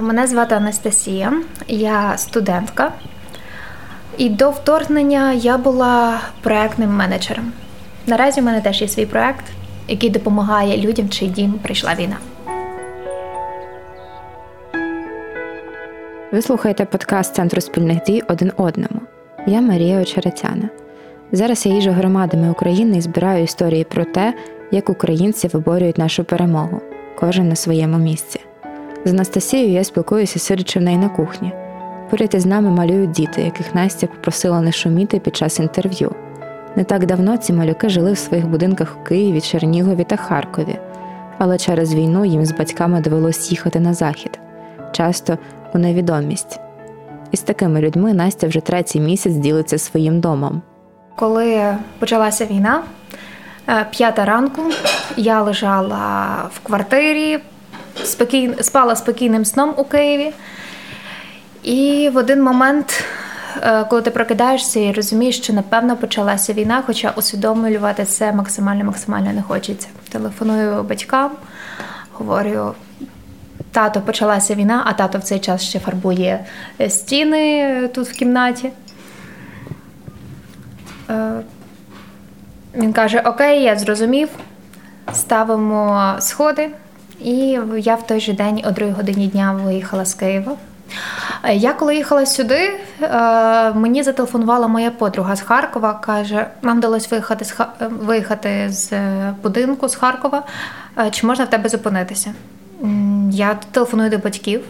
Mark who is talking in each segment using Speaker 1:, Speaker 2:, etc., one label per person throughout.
Speaker 1: Мене звати Анастасія, я студентка, і до вторгнення я була проектним менеджером. Наразі в мене теж є свій проект, який допомагає людям, чий дім прийшла війна.
Speaker 2: Ви слухаєте подкаст Центру спільних дій один одному. Я Марія Очеретяна. Зараз я їжу громадами України і збираю історії про те, як українці виборюють нашу перемогу, кожен на своєму місці. З Анастасією я спілкуюся, сидячи в неї на кухні. Поряд із нами малюють діти, яких Настя попросила не шуміти під час інтерв'ю. Не так давно ці малюки жили в своїх будинках у Києві, Чернігові та Харкові, але через війну їм з батьками довелось їхати на захід, часто у невідомість. І з такими людьми Настя вже третій місяць ділиться своїм домом.
Speaker 1: Коли почалася війна, е, п'ята ранку я лежала в квартирі, спокій... спала спокійним сном у Києві. І в один момент, е, коли ти прокидаєшся і розумієш, що напевно почалася війна, хоча усвідомлювати це максимально максимально не хочеться. Телефоную батькам, говорю. Тато почалася війна, а тато в цей час ще фарбує стіни тут в кімнаті. Е, він каже: Окей, я зрозумів, ставимо сходи. І я в той же день о другій годині дня виїхала з Києва. Е, я коли їхала сюди, е, мені зателефонувала моя подруга з Харкова. Каже: нам вдалося виїхати з виїхати з будинку з Харкова. Чи можна в тебе зупинитися? Я телефоную до батьків.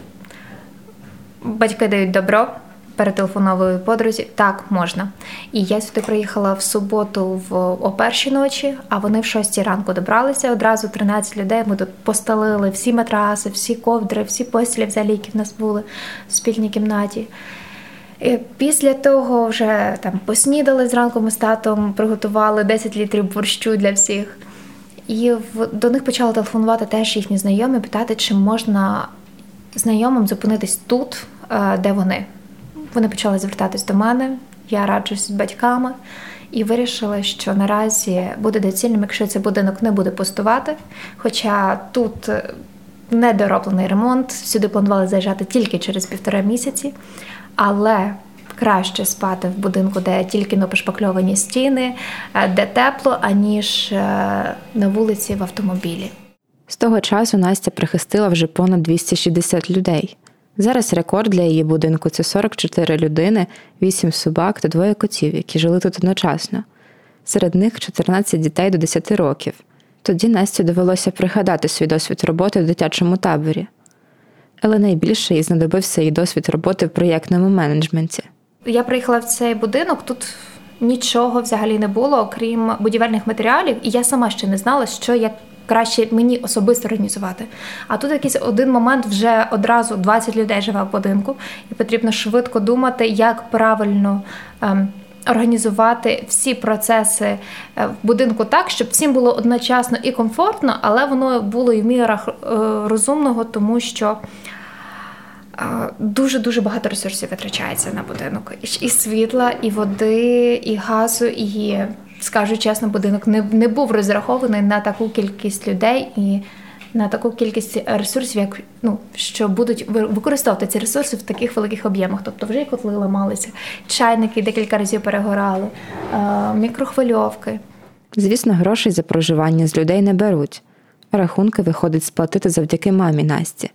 Speaker 1: Батьки дають добро перетелефонової подрузі, так можна. І я сюди приїхала в суботу в о першій ночі, а вони в шостій ранку добралися. Одразу 13 людей. Ми тут постелили всі матраси, всі ковдри, всі постілі взагалі, які в нас були в спільній кімнаті. І Після того вже там поснідали зранку ми з татом, приготували 10 літрів борщу для всіх. І в, до них почали телефонувати теж їхні знайомі, питати, чи можна знайомим зупинитись тут, е, де вони. Вони почали звертатись до мене. Я раджусь з батьками і вирішила, що наразі буде доцільним, якщо цей будинок не буде пустувати. Хоча тут недороблений ремонт, сюди планували заїжджати тільки через півтора місяці, але краще спати в будинку, де тільки но пошпакльовані стіни, е, де тепло, аніж е, на вулиці в автомобілі.
Speaker 2: З того часу Настя прихистила вже понад 260 людей. Зараз рекорд для її будинку це 44 людини, 8 собак та двоє котів, які жили тут одночасно. Серед них 14 дітей до 10 років. Тоді Насті довелося пригадати свій досвід роботи в дитячому таборі. Але найбільше їй знадобився її досвід роботи в проєктному менеджменті.
Speaker 1: Я приїхала в цей будинок, тут нічого взагалі не було, окрім будівельних матеріалів, і я сама ще не знала, що я краще мені особисто організувати. А тут якийсь один момент вже одразу 20 людей живе в будинку, і потрібно швидко думати, як правильно. Ем, Організувати всі процеси е, в будинку так, щоб всім було одночасно і комфортно, але воно було і в мірах е, розумного, тому що дуже дуже багато ресурсів витрачається на будинок і світла, і води, і газу, і скажу чесно, будинок не не був розрахований на таку кількість людей і на таку кількість ресурсів, як ну що будуть використовувати ці ресурси в таких великих об'ємах. Тобто вже і котли ламалися, чайники декілька разів перегорали, мікрохвильовки.
Speaker 2: Звісно, грошей за проживання з людей не беруть. Рахунки виходить сплатити завдяки мамі Насті.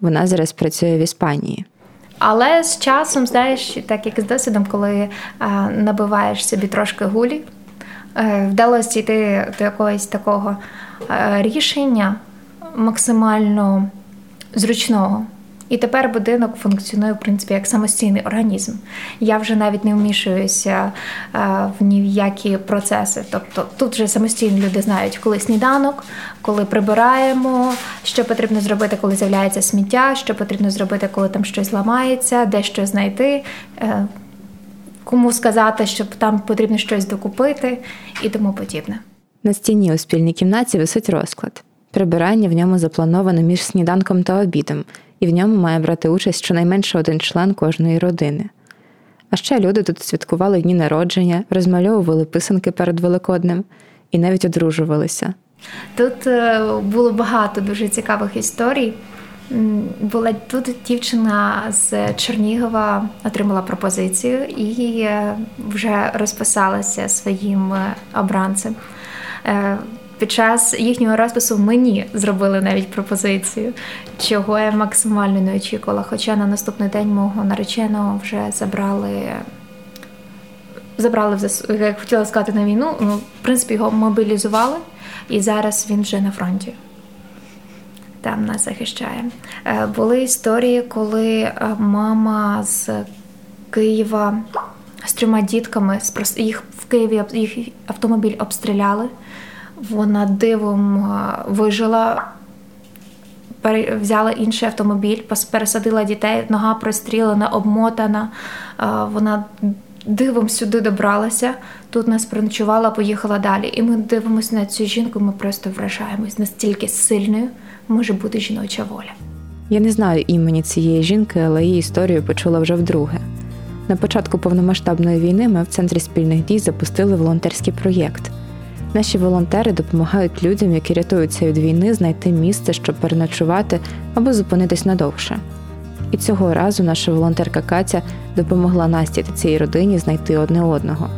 Speaker 2: Вона зараз працює в Іспанії.
Speaker 1: Але з часом, знаєш, так як з досвідом, коли а, набиваєш собі трошки гулі, Е, вдалося йти до якогось такого е, рішення максимально зручного. І тепер будинок функціонує в принципі як самостійний організм. Я вже навіть не вмішуюся е, в ніякі процеси. Тобто тут вже самостійно люди знають, коли сніданок, коли прибираємо, що потрібно зробити, коли з'являється сміття, що потрібно зробити, коли там щось ламається, де що знайти кому сказати, що там потрібно щось докупити і тому подібне.
Speaker 2: На стіні у спільній кімнаті висить розклад. Прибирання в ньому заплановано між сніданком та обідом, і в ньому має брати участь щонайменше один член кожної родини. А ще люди тут святкували дні народження, розмальовували писанки перед Великоднем і навіть одружувалися.
Speaker 1: Тут е, було багато дуже цікавих історій. Була тут дівчина з Чернігова, отримала пропозицію і е, вже розписалася своїм е, обранцем. Е, під час їхнього розпису мені зробили навіть пропозицію, чого я максимально не очікувала. Хоча на наступний день мого нареченого вже забрали. Забрали як хотіла сказати на війну. Ну, в принципі, його мобілізували, і зараз він вже на фронті там нас захищає. Е, були історії, коли е, мама з Києва з трьома дітками їх в Києві їх автомобіль обстріляли. Вона дивом е, вижила, взяла інший автомобіль, пересадила дітей, нога прострілена, обмотана. Вона дивом сюди добралася, тут нас приночувала, поїхала далі. І ми дивимося на цю жінку, ми просто вражаємось настільки сильною може бути жіноча воля.
Speaker 2: Я не знаю імені цієї жінки, але її історію почула вже вдруге. На початку повномасштабної війни ми в центрі спільних дій запустили волонтерський проєкт. Наші волонтери допомагають людям, які рятуються від війни, знайти місце, щоб переночувати або зупинитись надовше. І цього разу наша волонтерка Катя допомогла Насті та цій родині знайти одне одного.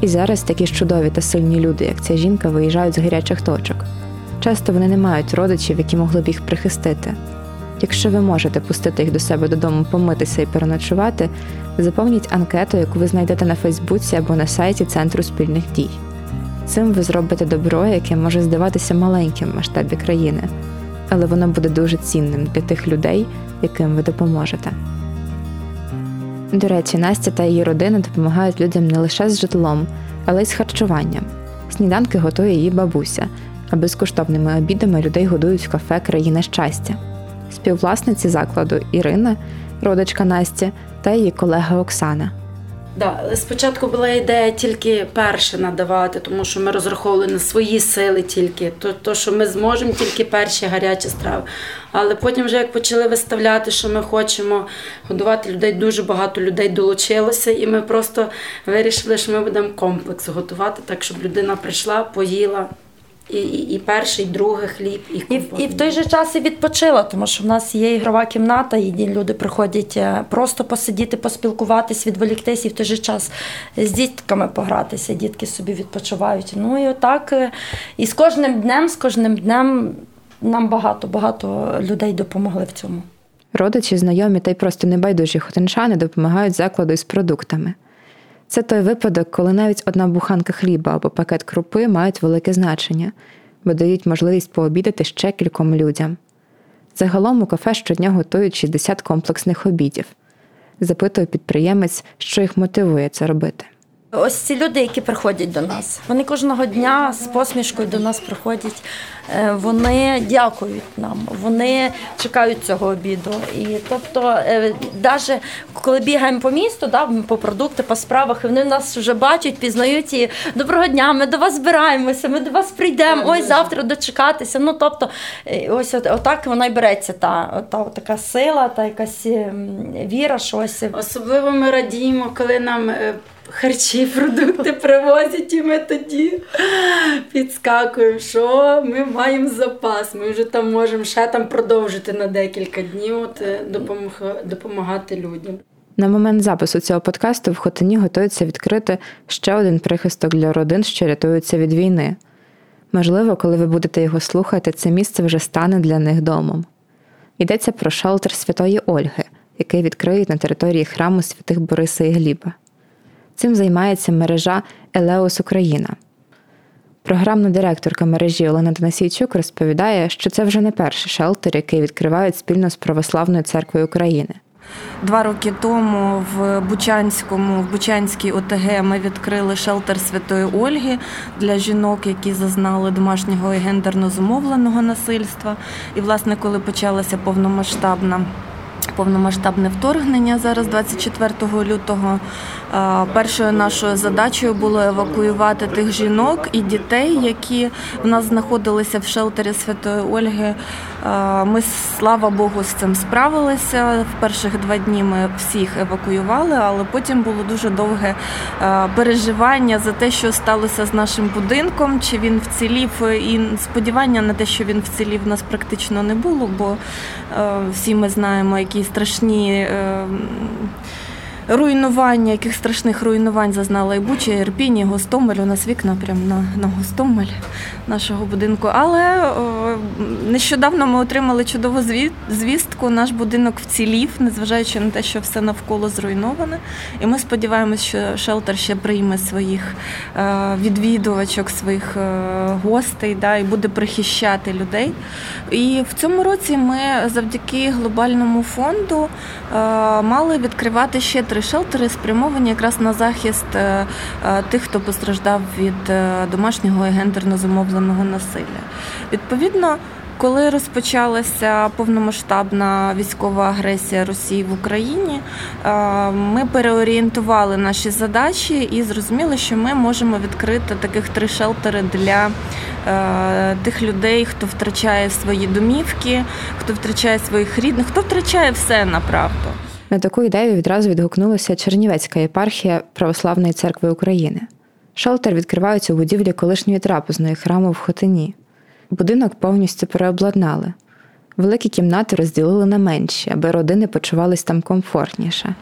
Speaker 2: І зараз такі ж чудові та сильні люди, як ця жінка, виїжджають з гарячих точок. Часто вони не мають родичів, які могли б їх прихистити. Якщо ви можете пустити їх до себе додому, помитися і переночувати, заповніть анкету, яку ви знайдете на Фейсбуці або на сайті Центру спільних дій. Цим ви зробите добро, яке може здаватися маленьким в масштабі країни, але воно буде дуже цінним для тих людей, яким ви допоможете. До речі, Настя та її родина допомагають людям не лише з житлом, але й з харчуванням. Сніданки готує її бабуся а безкоштовними обідами людей годують в кафе Країна щастя. Співвласниці закладу Ірина, родичка Насті та її колега Оксана.
Speaker 3: Да, спочатку була ідея тільки перше надавати, тому що ми розраховували на свої сили тільки, то, то що ми зможемо тільки перші гарячі страви. Але потім, вже як почали виставляти, що ми хочемо годувати людей, дуже багато людей долучилося, і ми просто вирішили, що ми будемо комплекс готувати, так щоб людина прийшла, поїла. І і, перший, і другий хліб, і
Speaker 4: і, і в той же час і відпочила, тому що в нас є ігрова кімната, і люди приходять е, просто посидіти, поспілкуватись, відволіктись і в той же час з дітками погратися. Дітки собі відпочивають. Ну і отак. Е, і з кожним днем, з кожним днем нам багато багато людей допомогли в цьому.
Speaker 2: Родичі, знайомі та й просто небайдужі хотинчани допомагають закладу із продуктами. Це той випадок, коли навіть одна буханка хліба або пакет крупи мають велике значення, бо дають можливість пообідати ще кільком людям. Загалом у кафе щодня готують 60 комплексних обідів. Запитує підприємець, що їх мотивує це робити.
Speaker 4: Ось ці люди, які приходять до нас, вони кожного дня з посмішкою до нас приходять. Е, вони дякують нам, вони чекають цього обіду. І тобто, навіть е, коли бігаємо по місту, да, по продукти, по справах, вони нас вже бачать, пізнають і доброго дня, ми до вас збираємося, ми до вас прийдемо. Ось завтра дочекатися. Ну тобто, е, ось отак вона й береться. Та, та така сила, та якась віра, щось.
Speaker 3: Особливо ми радіємо, коли нам харчі, продукти привозять, і ми тоді підскакуємо, що ми маємо запас. Ми вже там можемо ще там продовжити на декілька днів от, е, допомагати людям.
Speaker 2: На момент запису цього подкасту в Хотині готується відкрити ще один прихисток для родин, що рятуються від війни. Можливо, коли ви будете його слухати, це місце вже стане для них домом. Йдеться про шелтер Святої Ольги, який відкриють на території храму святих Бориса і Гліба. Цим займається мережа Елеос Україна. Програмна директорка мережі Олена Танасійчук розповідає, що це вже не перший шелтер, який відкривають спільно з Православною церквою України.
Speaker 5: Два роки тому в Бучанському, в Бучанській ОТГ ми відкрили шелтер Святої Ольги для жінок, які зазнали домашнього і гендерно зумовленого насильства. І, власне, коли почалася повномасштабна повномасштабне вторгнення зараз, 24 лютого. Першою нашою задачею було евакуювати тих жінок і дітей, які в нас знаходилися в шелтері Святої Ольги. Ми, слава Богу, з цим справилися. В перших два дні ми всіх евакуювали, але потім було дуже довге переживання за те, що сталося з нашим будинком, чи він вцілів. І сподівання на те, що він вцілів, у нас практично не було, бо всі ми знаємо, які страшні. Е, руйнування, яких страшних руйнувань зазнала і Буча, і Ірпінь, і Гостомель. У нас вікна прямо на на Гостомель нашого будинку. Але о, нещодавно ми отримали чудову звістку. Наш будинок вцілів, незважаючи на те, що все навколо зруйноване. І ми сподіваємося, що шелтер ще прийме своїх е, відвідувачок, своїх е, гостей да, і буде прихищати людей. І в цьому році ми завдяки глобальному фонду е, мали відкривати ще три шелтери спрямовані якраз на захист е, е, тих, хто постраждав від е, домашнього і гендерно замовленого насилля. Відповідно. Коли розпочалася повномасштабна військова агресія Росії в Україні, ми переорієнтували наші задачі і зрозуміли, що ми можемо відкрити таких три шелтери для тих людей, хто втрачає свої домівки, хто втрачає своїх рідних, хто втрачає все направду.
Speaker 2: На таку ідею відразу відгукнулася Чернівецька єпархія Православної церкви України. Шелтер відкривається у будівлі колишньої трапезної храму в Хотині. Будинок повністю переобладнали. Великі кімнати розділили на менші, аби родини почувались там комфортніше.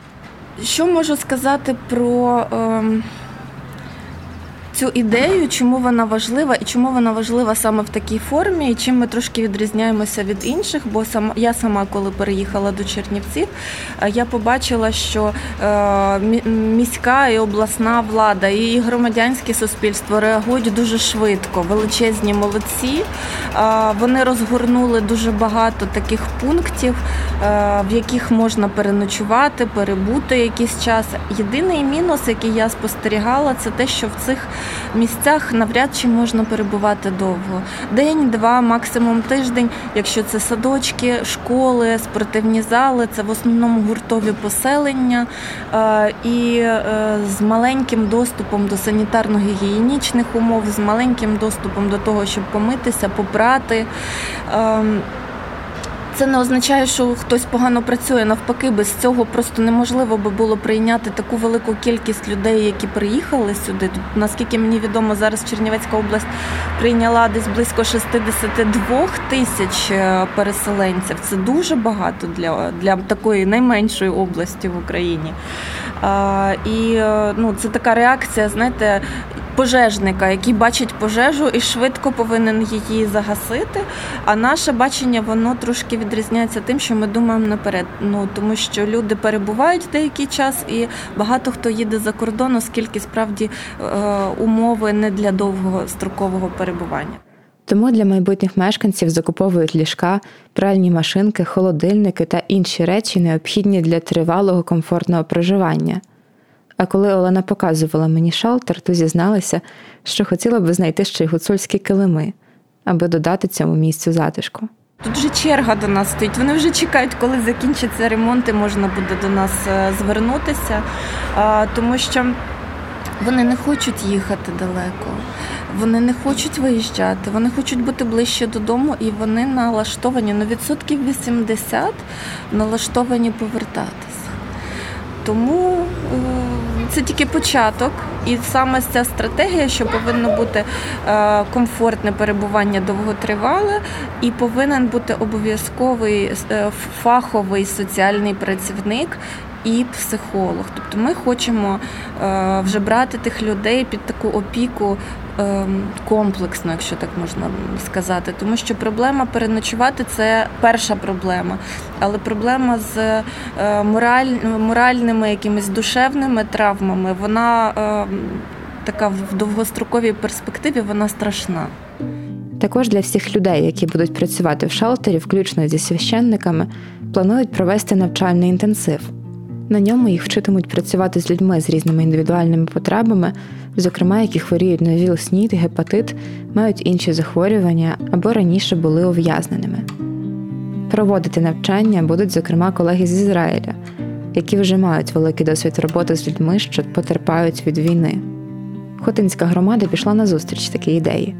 Speaker 5: Що можу сказати про. Е цю ідею, чому вона важлива і чому вона важлива саме в такій формі, і чим ми трошки відрізняємося від інших. Бо сама я сама, коли переїхала до Чернівців, е, я побачила, що е, міська і обласна влада і громадянське суспільство реагують дуже швидко, величезні молодці. Вони розгорнули дуже багато таких пунктів, е, в яких можна переночувати, перебути якийсь час. Єдиний мінус, який я спостерігала, це те, що в цих місцях навряд чи можна перебувати довго. День, два, максимум тиждень. Якщо це садочки, школи, спортивні зали, це в основному гуртові поселення е, і е, з маленьким доступом до санітарно-гігієнічних умов, з маленьким доступом до того, щоб помитися, попрати. Це не означає, що хтось погано працює. Навпаки, без цього просто неможливо би було прийняти таку велику кількість людей, які приїхали сюди. Тут, наскільки мені відомо, зараз Чернівецька область прийняла десь близько 62 тисяч е, переселенців. Це дуже багато для, для такої найменшої області в Україні. І е, ну, це така реакція, знаєте, пожежника, який бачить пожежу і швидко повинен її загасити. А наше бачення воно трошки відрізняється тим, що ми думаємо наперед. Ну тому що люди перебувають деякий час, і багато хто їде за кордон, оскільки справді е, умови не для довгого строкового перебування.
Speaker 2: Тому для майбутніх мешканців закуповують ліжка, пральні машинки, холодильники та інші речі, необхідні для тривалого комфортного проживання. А коли Олена показувала мені шалтер, то зізналася, що хотіла би знайти ще й гуцульські килими, аби додати цьому місцю затишку.
Speaker 5: Тут вже черга до нас стоїть. Вони вже чекають, коли закінчиться ремонт, і можна буде до нас е, звернутися, тому що вони не хочуть їхати далеко, вони не хочуть виїжджати, вони хочуть бути ближче додому, і вони налаштовані на відсотків 80 налаштовані повертатися. Тому е, це тільки початок, і саме ця стратегія, що повинно бути е, комфортне перебування довготривале, і повинен бути обов'язковий е, фаховий соціальний працівник. І психолог, тобто ми хочемо е, вже брати тих людей під таку опіку Ем, комплексно, якщо так можна сказати, тому що проблема переночувати це перша проблема, але проблема з е, мораль, моральними якимись душевними травмами, вона така в довгостроковій перспективі вона страшна.
Speaker 2: Також для всіх людей, які будуть працювати в шелтері, включно зі священниками, планують провести навчальний інтенсив. На ньому їх вчитимуть працювати з людьми з різними індивідуальними потребами, зокрема, які хворіють на ВІЛ, СНІД, гепатит, мають інші захворювання або раніше були ув'язненими. Проводити навчання будуть, зокрема, колеги з Ізраїля, які вже мають великий досвід роботи з людьми, що потерпають від війни. Хотинська громада пішла на зустріч такій ідеї.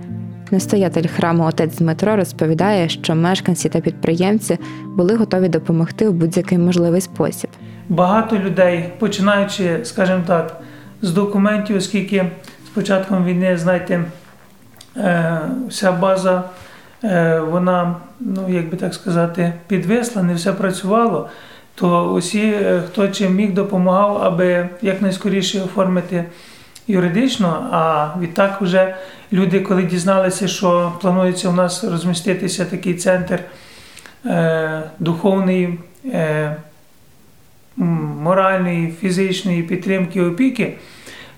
Speaker 2: Настоятель храму отець Дмитро розповідає, що мешканці та підприємці були готові допомогти у будь-який можливий спосіб.
Speaker 6: Багато людей, починаючи, скажімо так, з документів, оскільки з початком війни, знаєте, е, вся база, е, вона, ну як би так сказати, підвисла, не все працювало, то усі, е, хто чим міг, допомагав, аби якнайскоріше оформити юридично. А відтак вже люди, коли дізналися, що планується у нас розміститися такий центр е, духовний. Е, моральної, фізичної підтримки опіки,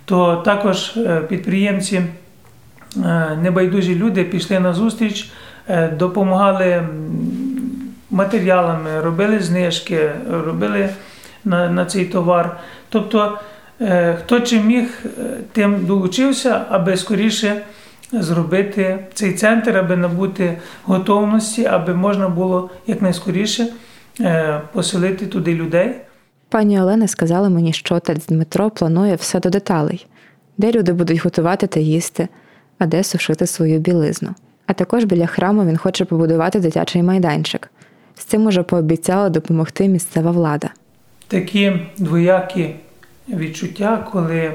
Speaker 6: то також е, підприємці, е, небайдужі люди пішли на зустріч, е, допомагали матеріалами, робили знижки, робили на, на цей товар. Тобто, хто чим міг, тим долучився, аби скоріше. Зробити цей центр, аби набути готовності, аби можна було якнайскоріше поселити туди людей.
Speaker 2: Пані Олена сказала мені, що отець Дмитро планує все до деталей, де люди будуть готувати та їсти, а де сушити свою білизну. А також біля храму він хоче побудувати дитячий майданчик. З цим уже пообіцяла допомогти місцева влада.
Speaker 6: Такі двоякі відчуття, коли,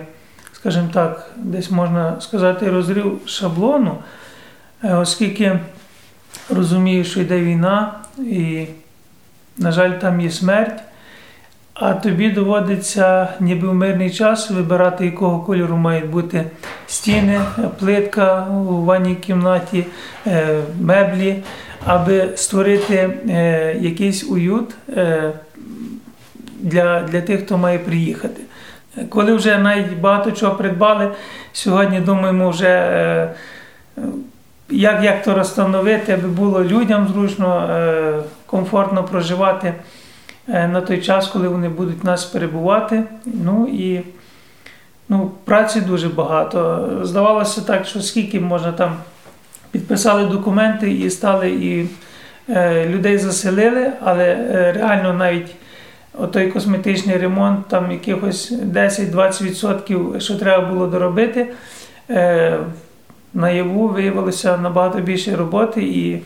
Speaker 6: скажімо так, десь можна сказати, розрив шаблону, е, оскільки розумію, що йде війна, і, на жаль, там є смерть. А тобі доводиться, ніби в мирний час, вибирати, якого кольору мають бути стіни, плитка у ванній кімнаті, е, меблі, аби створити е, якийсь уют е, для, для тих, хто має приїхати. Коли вже навіть багато чого придбали, сьогодні думаємо, вже як як то розстановити, аби було людям зручно, комфортно проживати. Е, на той час, коли вони будуть в нас перебувати. Ну і ну, праці дуже багато. Здавалося так, що скільки можна там підписали документи і стали і е, людей заселили, але е, реально навіть отой косметичний ремонт, там якихось 10-20%, що треба було доробити. Е, Наяву виявилося набагато більше роботи і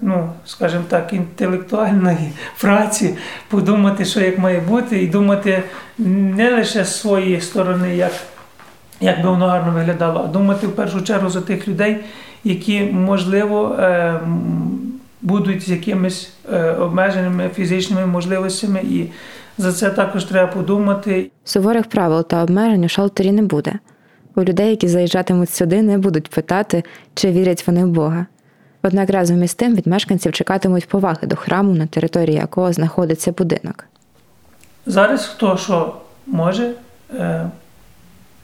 Speaker 6: ну, скажімо так, інтелектуальної праці, подумати, що як має бути, і думати не лише з своєї сторони, як як би воно гарно виглядало, а думати в першу чергу за тих людей, які, можливо, е, будуть з якимись е, обмеженими фізичними можливостями, і за це також треба подумати.
Speaker 2: Суворих правил та обмежень у шалтері не буде. У людей, які заїжджатимуть сюди, не будуть питати, чи вірять вони в Бога. Однак разом із тим від мешканців чекатимуть поваги до храму, на території якого знаходиться будинок.
Speaker 6: Зараз хто що може, е,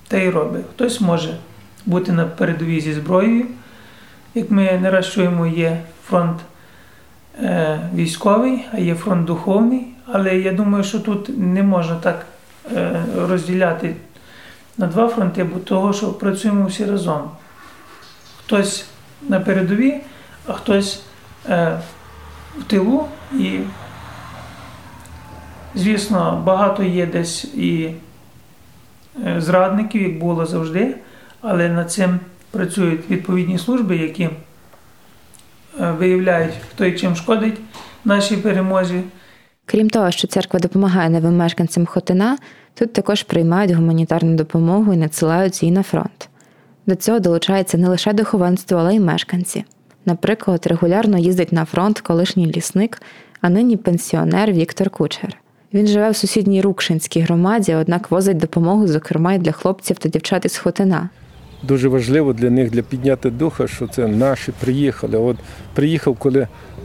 Speaker 6: те й робить. Хтось може бути на передовій зі зброєю. Як ми не раз чуємо, є фронт е, військовий, а є фронт духовний. Але я думаю, що тут не можна так е, розділяти на два фронти, бо того, що працюємо всі разом. Хтось на передовій хтось е, в тилу. І, звісно, багато є десь і е, зрадників, як було завжди, але над цим працюють відповідні служби, які е, виявляють, хто і чим шкодить нашій перемозі.
Speaker 2: Крім того, що церква допомагає новим мешканцям Хотина, тут також приймають гуманітарну допомогу і надсилають її на фронт. До цього долучається не лише духовенство, але й мешканці. Наприклад, регулярно їздить на фронт колишній лісник, а нині пенсіонер Віктор Кучер. Він живе в сусідній Рукшинській громаді, однак возить допомогу, зокрема, й для хлопців та дівчат із Хотина.
Speaker 7: Дуже важливо для них для підняти духа, що це наші приїхали. От приїхав, коли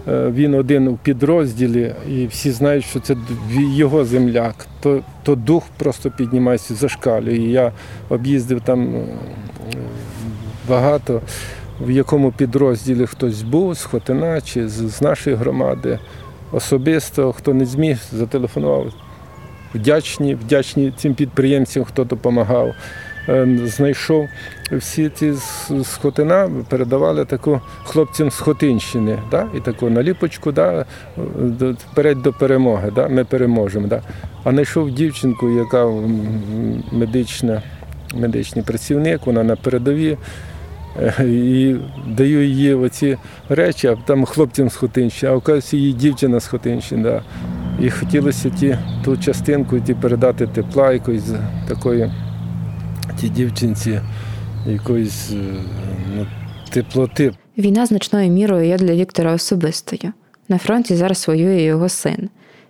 Speaker 7: е, він один у підрозділі, і всі знають, що це його земляк, то то дух просто піднімається зашкалює. І Я об'їздив там е, багато в якому підрозділі хтось був з Хотина чи з нашої громади. Особисто, хто не зміг, зателефонував. Вдячні, вдячні цим підприємцям, хто допомагав. е, знайшов всі ці схотина, передавали таку хлопцям з Хотинщини. Да? І таку наліпочку, да? вперед до перемоги. Да? Ми переможемо. Да? А знайшов дівчинку, яка медична, медичний працівник, вона на передовій. І даю їй оці речі, а там хлопцям з Хотинщини, а оказується, її дівчина з Хотинщини. Да. І хотілося ті, ту частинку ті передати тепла, якоїсь такої ті дівчинці, якоїсь е, ну, теплоти.
Speaker 2: Війна значною мірою є для Віктора особистою. На фронті зараз воює його син.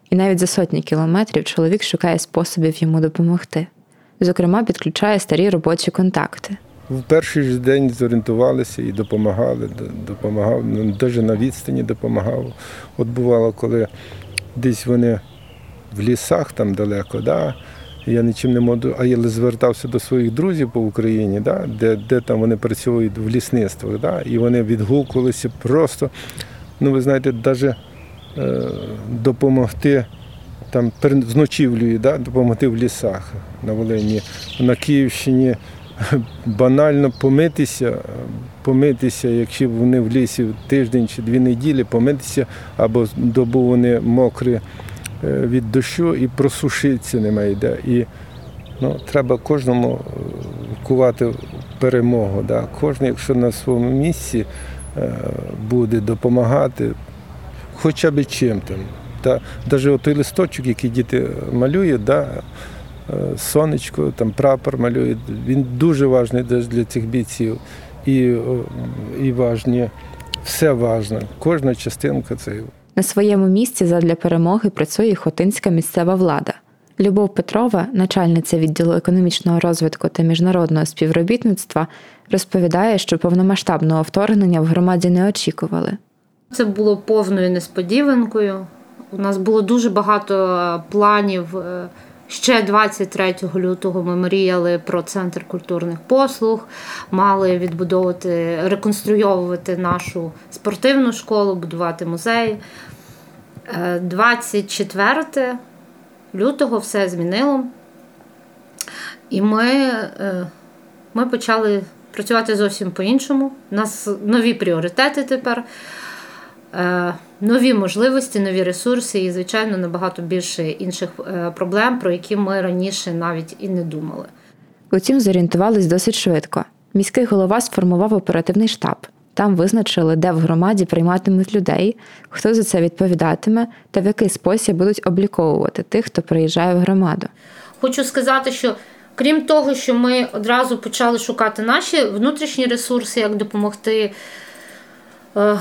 Speaker 2: І навіть за сотні кілометрів чоловік шукає способів йому допомогти. Зокрема, підключає старі робочі контакти.
Speaker 7: В перший ж день зорієнтувалися і допомагали. Допомагав, навіть на відстані допомагав. От бувало, коли десь вони в лісах там далеко, да, я нічим не можу, а я звертався до своїх друзів по Україні, да, де де там вони працюють в лісництвах, да, і вони відгукувалися просто, ну ви знаєте, навіть е, допомогти там з ночівлею, да, допомогти в лісах на Волині, на Київщині банально помитися, помитися, якщо вони в лісі тиждень чи дві неділі, помитися або добу вони мокрі е, від дощу і просушитися немає йде. І ну, треба кожному е, кувати перемогу. Да? Кожен, якщо на своєму місці е, буде допомагати, хоча б чим там. Та навіть той листочок, який діти малюють, да, сонечко, там прапор малюють. Він дуже важливий для цих бійців. І і важні, все важне, кожна частинка це.
Speaker 2: На своєму місці задля перемоги працює Хотинська місцева влада. Любов Петрова, начальниця відділу економічного розвитку та міжнародного співробітництва, розповідає, що повномасштабного вторгнення в громаді не очікували.
Speaker 8: Це було повною несподіванкою. У нас було дуже багато планів е, Ще 23 лютого ми мріяли про центр культурних послуг, мали відбудовувати, реконструйовувати нашу спортивну школу, будувати музей. 24 е, лютого все змінило. І ми, е, ми почали працювати зовсім по-іншому. У нас нові пріоритети тепер. Е, нові можливості, нові ресурси і, звичайно, набагато більше інших е, проблем, про які ми раніше навіть і не думали.
Speaker 2: Утім, зорієнтувались досить швидко. Міський голова сформував оперативний штаб. Там визначили, де в громаді прийматимуть людей, хто за це відповідатиме та в який спосіб будуть обліковувати тих, хто приїжджає в громаду.
Speaker 8: Хочу сказати, що крім того, що ми одразу почали шукати наші внутрішні ресурси, як допомогти е,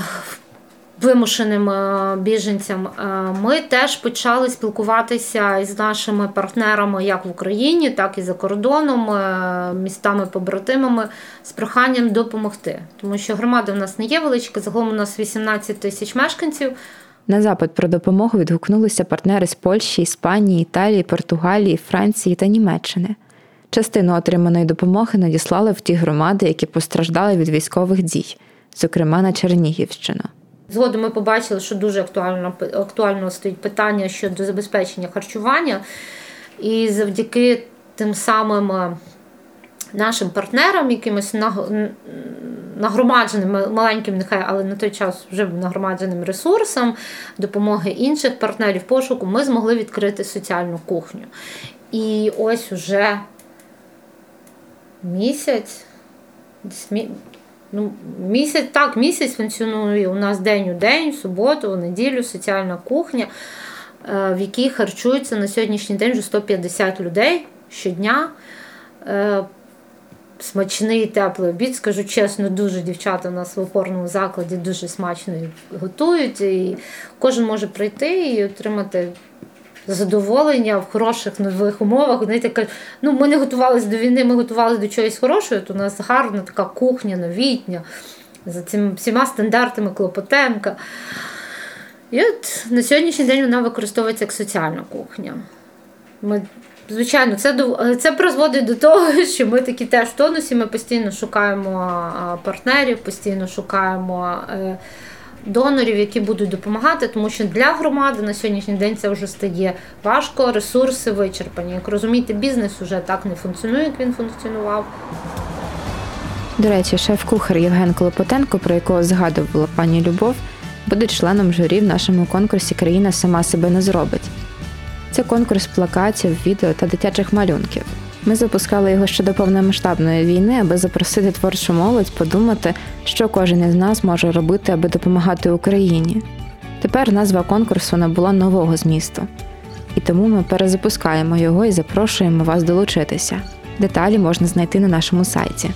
Speaker 8: вимушеним е, біженцям, е, ми теж почали спілкуватися із нашими партнерами як в Україні, так і за кордоном, е, містами-побратимами з проханням допомогти. Тому що громада в нас не є величка, загалом у нас 18 тисяч мешканців.
Speaker 2: На запит про допомогу відгукнулися партнери з Польщі, Іспанії, Італії, Португалії, Франції та Німеччини. Частину отриманої допомоги надіслали в ті громади, які постраждали від військових дій, зокрема на Чернігівщину.
Speaker 8: Згодом ми побачили, що дуже актуально актуально стоїть питання щодо забезпечення харчування. І завдяки тим самим е, нашим партнерам, якимось нагромадженим, маленьким, нехай, але на той час вже нагромадженим ресурсам, допомоги інших партнерів пошуку, ми змогли відкрити соціальну кухню. І ось уже місяць, Ну, Місяць так, місяць функціонує у нас день у день, в суботу, в неділю, соціальна кухня, е, в якій харчується на сьогоднішній день вже 150 людей щодня. Е, смачний теплий обід, скажу чесно, дуже дівчата у нас в опорному закладі дуже смачно готують. І кожен може прийти і отримати задоволення в хороших нових умовах. Знаєте, ну ми не готувалися до війни, ми готувалися до чогось хорошого. то У нас гарна така кухня новітня, за цими всіма стандартами Клопотенка. І от на сьогоднішній день вона використовується як соціальна кухня. Ми, Звичайно, це це призводить до того, що ми такі теж в тонусі, ми постійно шукаємо партнерів, постійно шукаємо. Донорів, які будуть допомагати, тому що для громади на сьогоднішній день це вже стає важко, ресурси вичерпані. Як розумієте, бізнес вже так не функціонує, як він функціонував.
Speaker 2: До речі, шеф-кухар Євген Клопотенко, про якого згадувала пані Любов, буде членом журі в нашому конкурсі Країна сама себе не зробить. Це конкурс плакатів, відео та дитячих малюнків. Ми запускали його ще до повномасштабної війни, аби запросити творчу молодь подумати, що кожен із нас може робити, аби допомагати Україні. Тепер назва конкурсу набула нового змісту. І тому ми перезапускаємо його і запрошуємо вас долучитися. Деталі можна знайти на нашому сайті.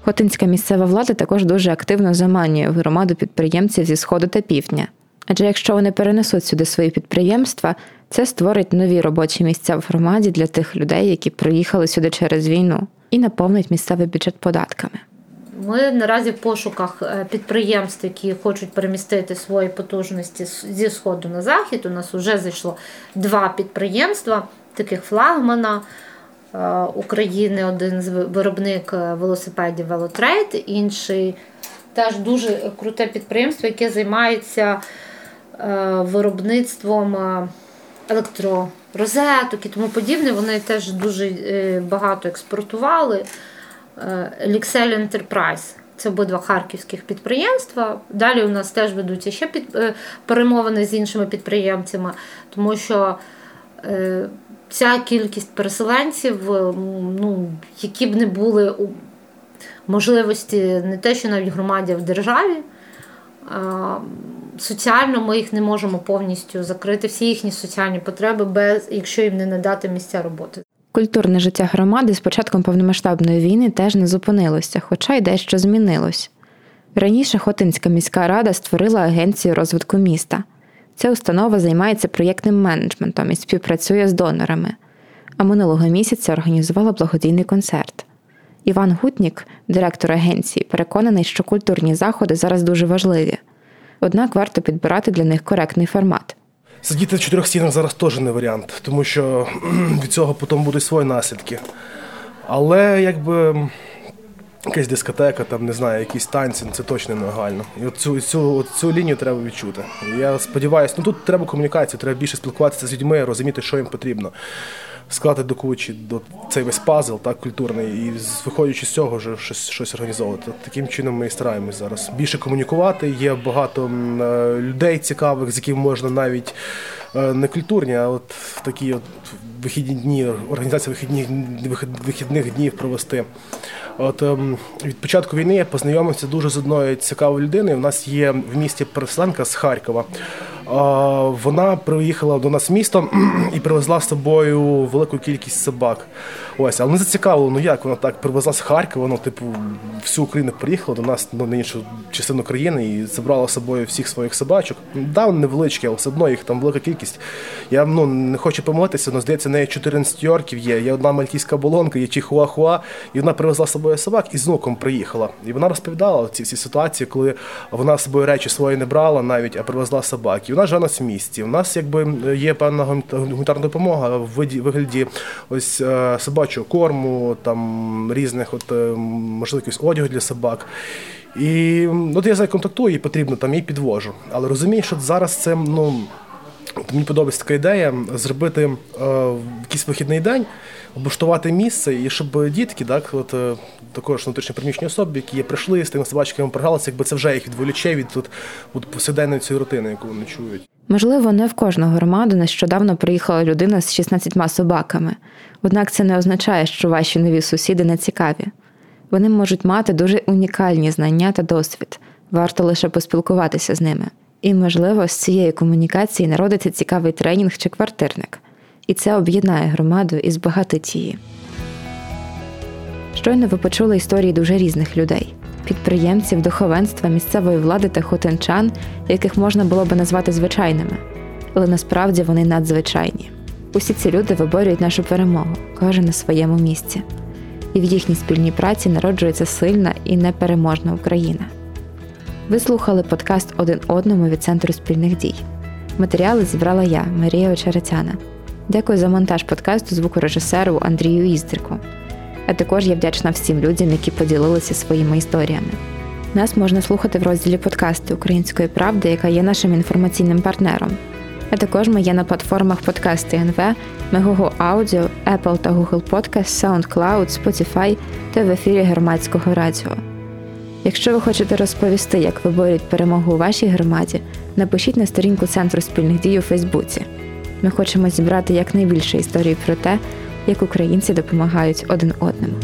Speaker 2: Хотинська місцева влада також дуже активно заманює громаду підприємців зі сходу та півдня. Адже якщо вони перенесуть сюди свої підприємства, це створить нові робочі місця в громаді для тих людей, які приїхали сюди через війну, і наповнить місцевий бюджет податками.
Speaker 8: Ми наразі в пошуках е, підприємств, які хочуть перемістити свої потужності зі сходу на захід. У нас вже зайшло два підприємства, таких флагмана. Е, України один з виробник е, велосипедів Велотрейд, інший теж дуже круте підприємство, яке займається виробництвом електророзеток і тому подібне. Вони теж дуже багато експортували. Lixel Enterprise. Це обидва харківських підприємства. Далі у нас теж ведуться ще під, е, перемовини з іншими підприємцями, тому що е, ця кількість переселенців, е, ну, які б не були можливості не те, що навіть громаді в державі. Соціально ми їх не можемо повністю закрити, всі їхні соціальні потреби, без якщо їм не надати місця роботи.
Speaker 2: Культурне життя громади з початком повномасштабної війни теж не зупинилося, хоча й дещо змінилось. Раніше Хотинська міська рада створила агенцію розвитку міста. Ця установа займається проєктним менеджментом і співпрацює з донорами. А минулого місяця організувала благодійний концерт. Іван Гутнік, директор агенції, переконаний, що культурні заходи зараз дуже важливі, однак варто підбирати для них коректний формат.
Speaker 9: Сидіти в чотирьох стінах зараз теж не варіант, тому що від цього потім будуть свої наслідки. Але якби якась дискотека, там не знаю, якісь танці, це точно нелегально. І от цю, цю, цю лінію треба відчути. Я сподіваюся, ну тут треба комунікацію, треба більше спілкуватися з людьми, розуміти, що їм потрібно склати до кучі до цей весь пазл, так культурний, і виходячи з цього, вже щось щось організовувати. Таким чином ми і стараємось зараз більше комунікувати. Є багато е, людей цікавих, з якими можна навіть е, не культурні, а от в такі от вихідні дні, організація вихідних вихідних днів провести. От ем, від початку війни я познайомився дуже з одною цікавою людиною. У нас є в місті переселенка з Харкова. Вона приїхала до нас в місто і привезла з собою велику кількість собак. Ось, але не зацікавило, ну як вона так привезла з Харкова, ну, типу, всю Україну приїхала до нас ну, на іншу частину країни і забрала з собою всіх своїх собачок. Да, невеличкі, але все одно їх там велика кількість. Я ну, не хочу помилитися, але здається, в неї 14 йорків є. Є одна мальтійська болонка, є чихуахуа, і вона привезла з собою собак і з внуком приїхала. І вона розповідала ці всі ситуації, коли вона з собою речі свої не брала навіть, а привезла собак. І вона живе на місці. У нас якби є певна гуманітарна допомога в вигляді ось е, собачого корму, там різних от е, можливо одягу для собак. І от я за контактую і потрібно там і підвожу. Але розумію, що зараз це ну. Мені подобається така ідея зробити е, якийсь вихідний день, облаштувати місце, і щоб дітки, так, от е, також внутрішньо приміщені особи, які є прийшли з тими собачками програлися, якби це вже їх відволіче від тут от, повсякденної цієї рутини, яку вони чують.
Speaker 2: Можливо, не в кожну громаду нещодавно приїхала людина з 16 собаками. Однак це не означає, що ваші нові сусіди не цікаві. Вони можуть мати дуже унікальні знання та досвід. Варто лише поспілкуватися з ними. І, можливо, з цієї комунікації народиться цікавий тренінг чи квартирник. І це об'єднає громаду і збагатить її. Щойно ви почули історії дуже різних людей підприємців, духовенства, місцевої влади та хотинчан, яких можна було би назвати звичайними. Але насправді вони надзвичайні. Усі ці люди виборюють нашу перемогу, кожен на своєму місці. І в їхній спільній праці народжується сильна і непереможна Україна. Ви слухали подкаст один одному від Центру спільних дій. Матеріали зібрала я, Марія Очеретяна. Дякую за монтаж подкасту звукорежисеру Андрію Іздрику. А також я вдячна всім людям, які поділилися своїми історіями. Нас можна слухати в розділі подкасти Української правди, яка є нашим інформаційним партнером. А також ми є на платформах подкасти НВ, Мегого Аудіо, Apple та Google Podcast, SoundCloud, Spotify та в ефірі громадського радіо. Якщо ви хочете розповісти, як виборюють перемогу у вашій громаді, напишіть на сторінку Центру спільних дій у Фейсбуці. Ми хочемо зібрати якнайбільше історій про те, як українці допомагають один одному.